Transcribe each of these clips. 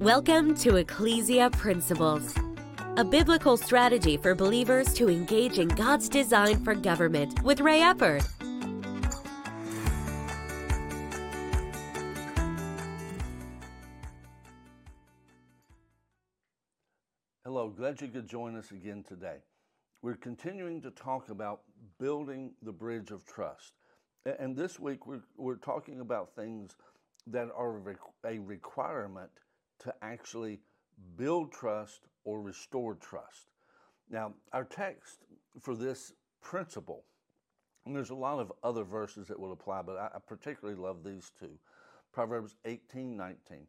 Welcome to Ecclesia Principles, a biblical strategy for believers to engage in God's design for government with Ray Eppard. Hello, glad you could join us again today. We're continuing to talk about building the bridge of trust. And this week we're, we're talking about things that are a requirement to actually build trust or restore trust. Now, our text for this principle, and there's a lot of other verses that will apply, but I, particularly love these two. Proverbs 18 19.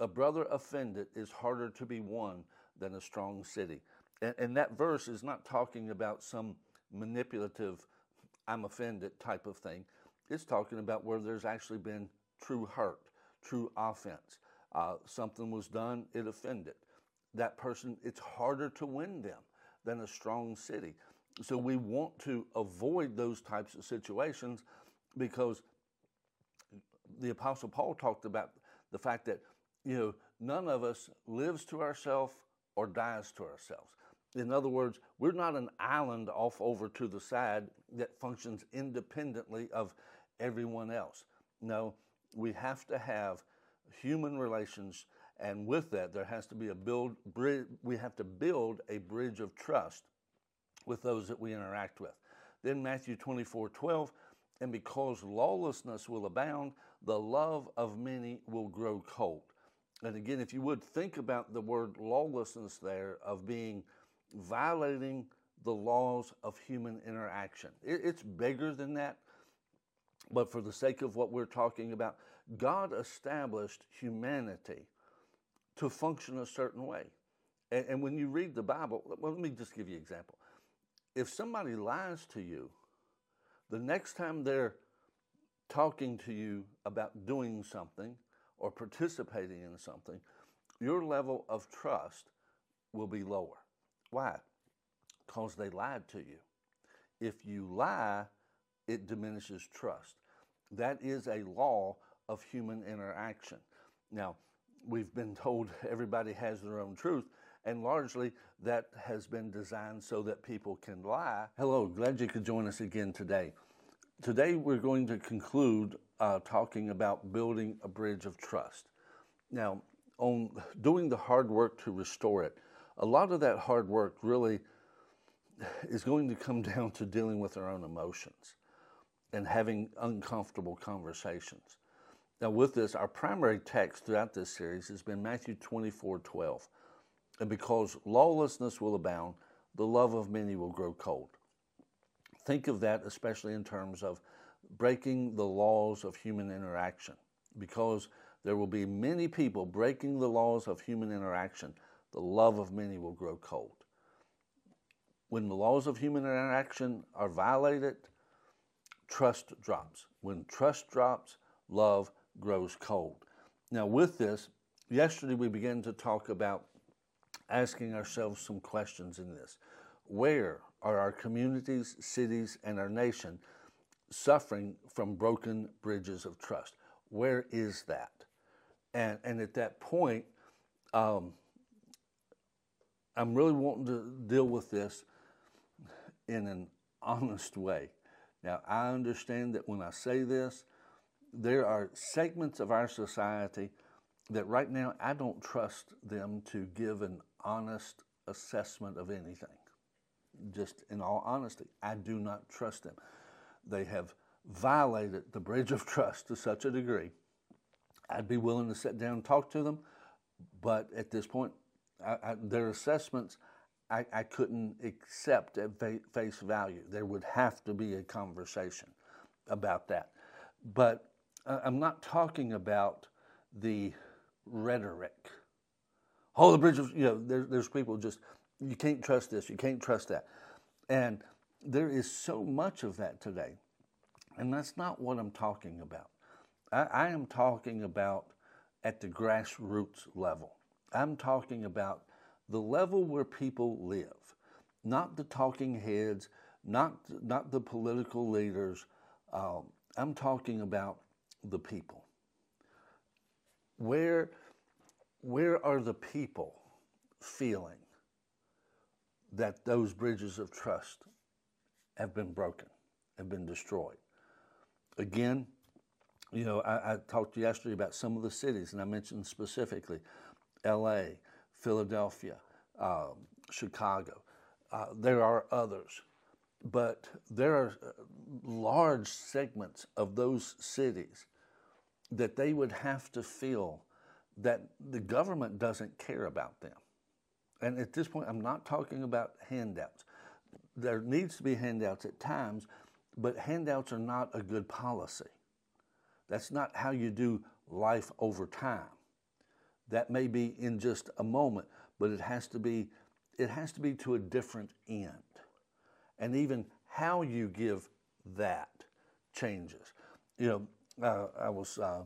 A brother offended is harder to be won than a strong city. And, and that verse is not talking about some manipulative, I'm offended type of thing. It's talking about where there's actually been true hurt, true offense. Uh, something was done, it offended. That person, it's harder to win them than a strong city. So we want to avoid those types of situations because the Apostle Paul talked about the fact that, you know, none of us lives to ourselves or dies to ourselves. In other words, we're not an island off over to the side that functions independently of everyone else. No, we have to have human relations, and with that, there has to be a build. We have to build a bridge of trust with those that we interact with. Then Matthew 24 12, and because lawlessness will abound, the love of many will grow cold. And again, if you would think about the word lawlessness there of being violating the laws of human interaction, it, it's bigger than that. But for the sake of what we're talking about, God established humanity to function a certain way. And, and when you read the Bible, well, let me just give you an example. If somebody lies to you, the next time they're talking to you about doing something or participating in something, your level of trust will be lower. Why? Because they lied to you. If you lie, it diminishes trust. That is a law of human interaction. Now, we've been told everybody has their own truth, and largely that has been designed so that people can lie. Hello, glad you could join us again today. Today, we're going to conclude uh, talking about building a bridge of trust. Now, on doing the hard work to restore it, a lot of that hard work really is going to come down to dealing with our own emotions and having uncomfortable conversations. Now, with this, our primary text throughout this series has been Matthew 24 12. And because lawlessness will abound, the love of many will grow cold. Think of that especially in terms of breaking the laws of human interaction. Because there will be many people breaking the laws of human interaction, the love of many will grow cold. When the laws of human interaction are violated, trust drops. When trust drops, love grows cold. Now, with this, yesterday we began to talk about asking ourselves some questions in this. Where are our communities, cities, and our nation suffering from broken bridges of trust? Where is that? And, and at that point, um, I'm really wanting to deal with this in an honest way. Now, I understand that when I say this, there are segments of our society that right now I don't trust them to give an honest assessment of anything. Just in all honesty, I do not trust them. They have violated the bridge of trust to such a degree. I'd be willing to sit down and talk to them, but at this point, I, I, their assessments I, I couldn't accept at face value. There would have to be a conversation about that. But uh, I'm not talking about the rhetoric. Hold the bridge of, you know, there, there's people just, you can't trust this, you can't trust that. And there is so much of that today. And that's not what I'm talking about. I, I am talking about at the grassroots level. I'm talking about the level where people live, not the talking heads, not, not the political leaders. Um, I'm talking about the people. Where where are the people feeling that those bridges of trust have been broken, have been destroyed? Again, you know, I, I talked yesterday about some of the cities, and I mentioned specifically LA, Philadelphia, um, Chicago. Uh, there are others, but there are uh, large segments of those cities that they would have to feel that the government doesn't care about them. And at this point, I'm not talking about handouts. There needs to be handouts at times, but handouts are not a good policy. That's not how you do life over time. That may be in just a moment, but it has to be it has to be to a different end. And even how you give that changes. You know, uh, I was uh,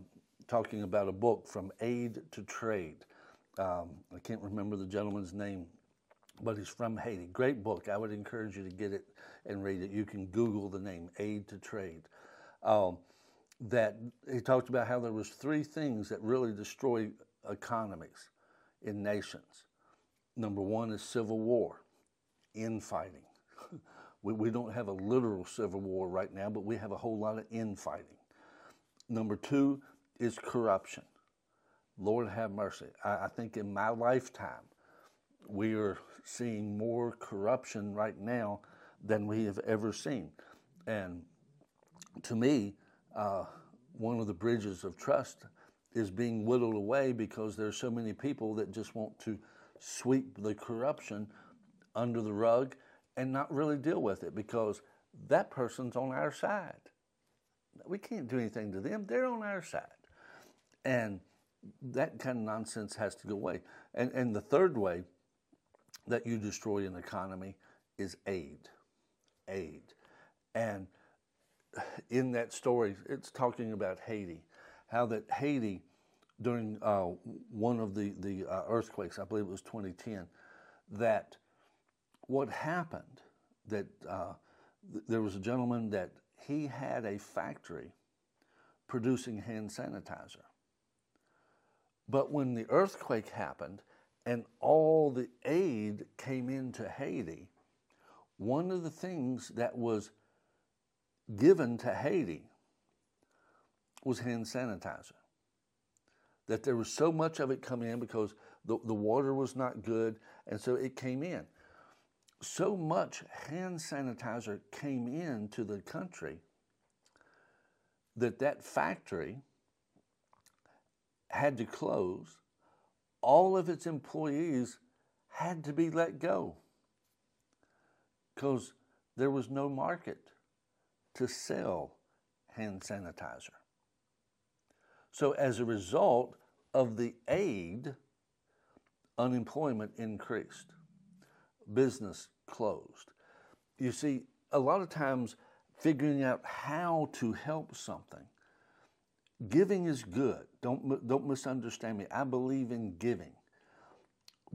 talking about a book from Aid to Trade. Um, I can't remember the gentleman's name, but he's from Haiti. Great book. I would encourage you to get it and read it. You can Google the name Aid to Trade. Um, that he talked about how there was three things that really destroy economies in nations. Number one is civil war, infighting. we, we don't have a literal civil war right now, but we have a whole lot of infighting. Number two is corruption. Lord have mercy. I, I think in my lifetime, we are seeing more corruption right now than we have ever seen. And to me, uh, one of the bridges of trust is being whittled away because there's so many people that just want to sweep the corruption under the rug and not really deal with it because that person's on our side. We can't do anything to them. They're on our side. And that kind of nonsense has to go away. And, and the third way that you destroy an economy is aid. Aid. And in that story, it's talking about Haiti, how that Haiti, during uh, one of the, the uh, earthquakes, I believe it was 2010, that what happened, that uh, th- there was a gentleman that he had a factory producing hand sanitizer. But when the earthquake happened and all the aid came into Haiti, one of the things that was given to Haiti was hand sanitizer. That there was so much of it coming in because the, the water was not good, and so it came in. So much hand sanitizer came into the country that that factory had to close. All of its employees had to be let go because there was no market to sell hand sanitizer. So, as a result of the aid, unemployment increased, business closed. You see, a lot of times figuring out how to help something, giving is good. Don't, don't misunderstand me. I believe in giving.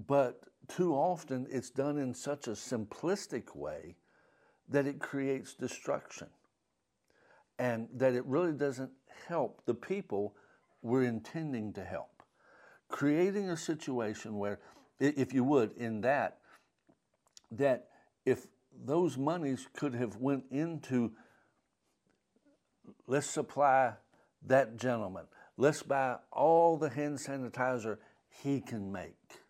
But too often it's done in such a simplistic way that it creates destruction and that it really doesn't help the people we're intending to help. Creating a situation where, if you would, in that, that if those monies could have went into let's supply that gentleman let's buy all the hand sanitizer he can make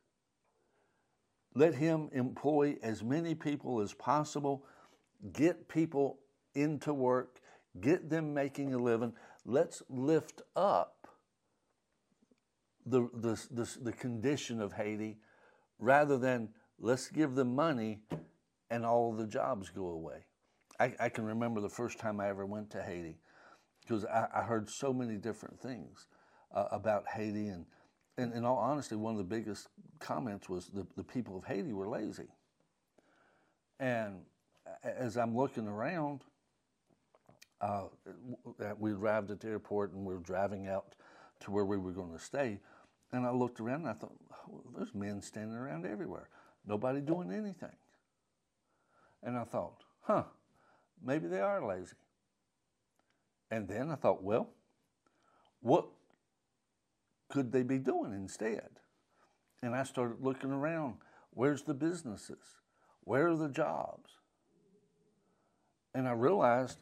let him employ as many people as possible get people into work get them making a living. Let's lift up the, the, the, the condition of Haiti rather than let's give them money and all the jobs go away. I, I can remember the first time I ever went to Haiti because I, I heard so many different things uh, about Haiti. And, and in all honesty, one of the biggest comments was the, the people of Haiti were lazy. And as I'm looking around, uh, we arrived at the airport and we were driving out to where we were going to stay. And I looked around and I thought, oh, there's men standing around everywhere, nobody doing anything. And I thought, huh, maybe they are lazy. And then I thought, well, what could they be doing instead? And I started looking around. Where's the businesses? Where are the jobs? And I realized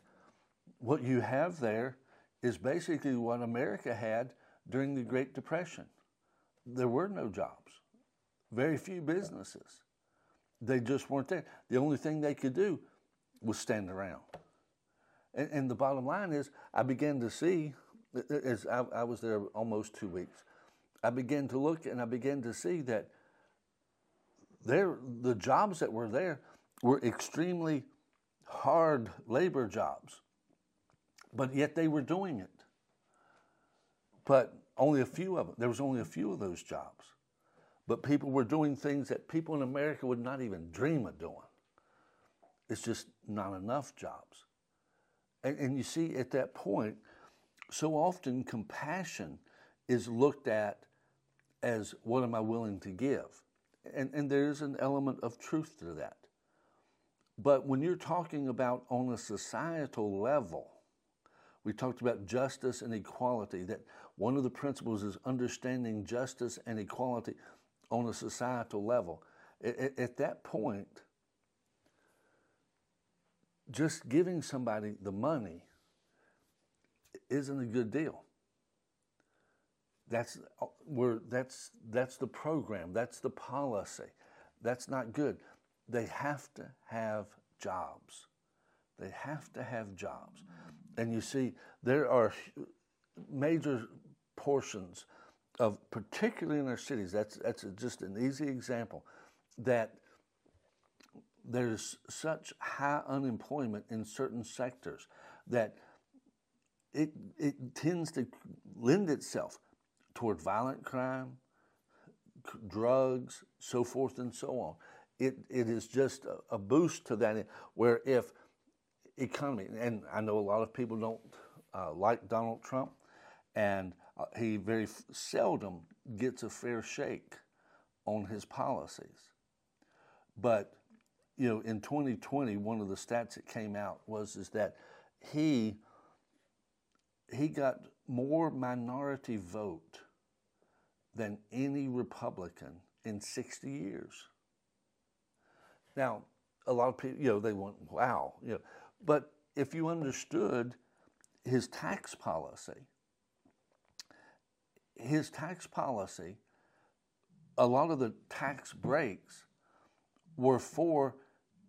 what you have there is basically what America had during the Great Depression. There were no jobs, very few businesses. They just weren't there. The only thing they could do was stand around. And, and the bottom line is, I began to see, as I, I was there almost two weeks, I began to look and I began to see that there, the jobs that were there were extremely hard labor jobs, but yet they were doing it. But only a few of them, there was only a few of those jobs. But people were doing things that people in America would not even dream of doing. It's just not enough jobs. And, and you see, at that point, so often compassion is looked at as what am I willing to give? And, and there's an element of truth to that. But when you're talking about on a societal level, we talked about justice and equality, that one of the principles is understanding justice and equality on a societal level. At, at that point, just giving somebody the money isn't a good deal. That's where that's that's the program. That's the policy. That's not good. They have to have jobs. They have to have jobs. And you see, there are major portions of, particularly in our cities, that's, that's just an easy example, that there's such high unemployment in certain sectors that it, it tends to lend itself toward violent crime, drugs, so forth and so on. It, it is just a, a boost to that. Where if economy, and I know a lot of people don't uh, like Donald Trump, and Uh, he very seldom gets a fair shake on his policies. But you know, in 2020, one of the stats that came out was is that he he got more minority vote than any Republican in 60 years. Now, a lot of people, you know, they went, wow, you know, but if you understood his tax policy, his tax policy, a lot of the tax breaks were for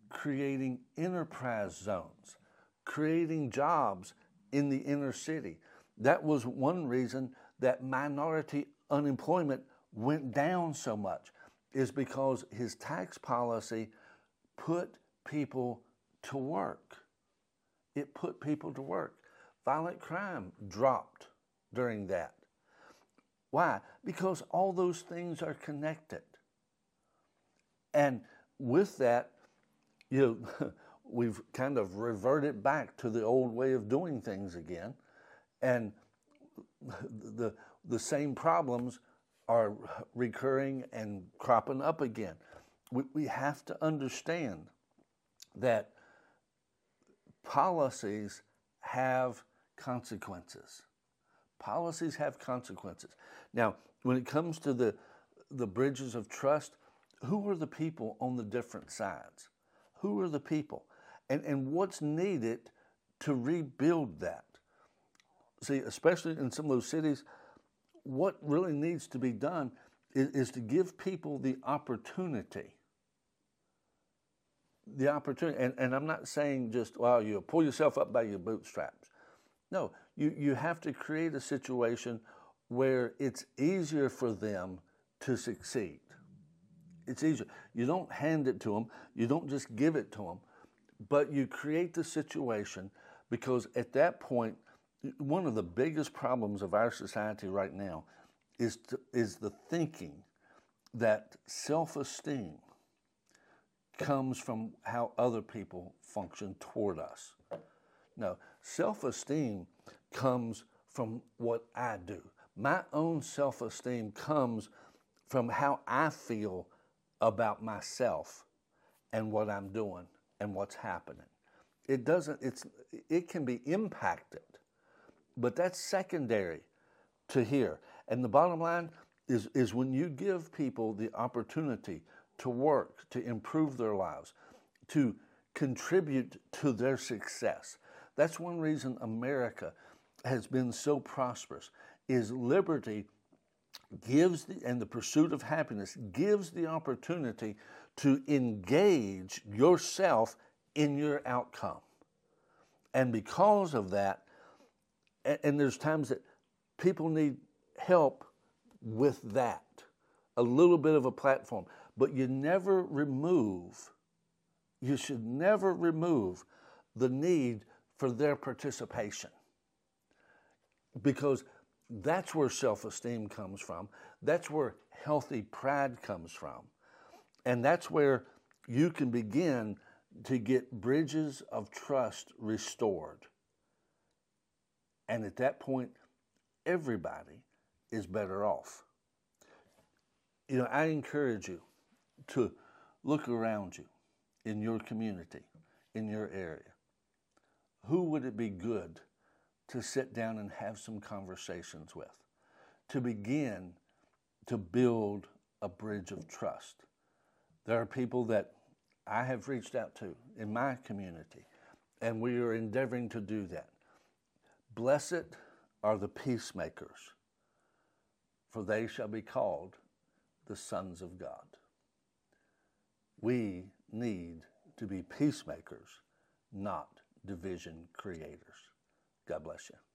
creating enterprise zones, creating jobs in the inner city. That was one reason that minority unemployment went down so much, is because his tax policy put people to work. It put people to work. Violent crime dropped during that. Why? Because all those things are connected. And with that, you know, we've kind of reverted back to the old way of doing things again. And the, the same problems are recurring and cropping up again. We, we have to understand that policies have consequences. Policies have consequences. Now, when it comes to the, the bridges of trust, who are the people on the different sides? Who are the people? And, and what's needed to rebuild that? See, especially in some of those cities, what really needs to be done is, is to give people the opportunity. The opportunity, and, and I'm not saying just, well, you pull yourself up by your bootstraps. No, you, you have to create a situation where it's easier for them to succeed. It's easier. You don't hand it to them, you don't just give it to them, but you create the situation because at that point, one of the biggest problems of our society right now is, to, is the thinking that self esteem comes from how other people function toward us. No, self esteem comes from what I do. My own self esteem comes from how I feel about myself and what I'm doing and what's happening. It doesn't, it's, it can be impacted, but that's secondary to here. And the bottom line, is, is when you give people the opportunity to work, to improve their lives, to contribute to their success. That's one reason America has been so prosperous is liberty gives the, and the pursuit of happiness gives the opportunity to engage yourself in your outcome. And because of that, and, and there's times that people need help with that, a little bit of a platform, but you never remove, you should never remove the need for their participation. Because that's where self esteem comes from. That's where healthy pride comes from. And that's where you can begin to get bridges of trust restored. And at that point, everybody is better off. You know, I encourage you to look around you in your community, in your area. Who would it be good to sit down and have some conversations with, to begin to build a bridge of trust? There are people that I have reached out to in my community, and we are endeavoring to do that. Blessed are the peacemakers, for they shall be called the sons of God. We need to be peacemakers, not division creators. God bless you.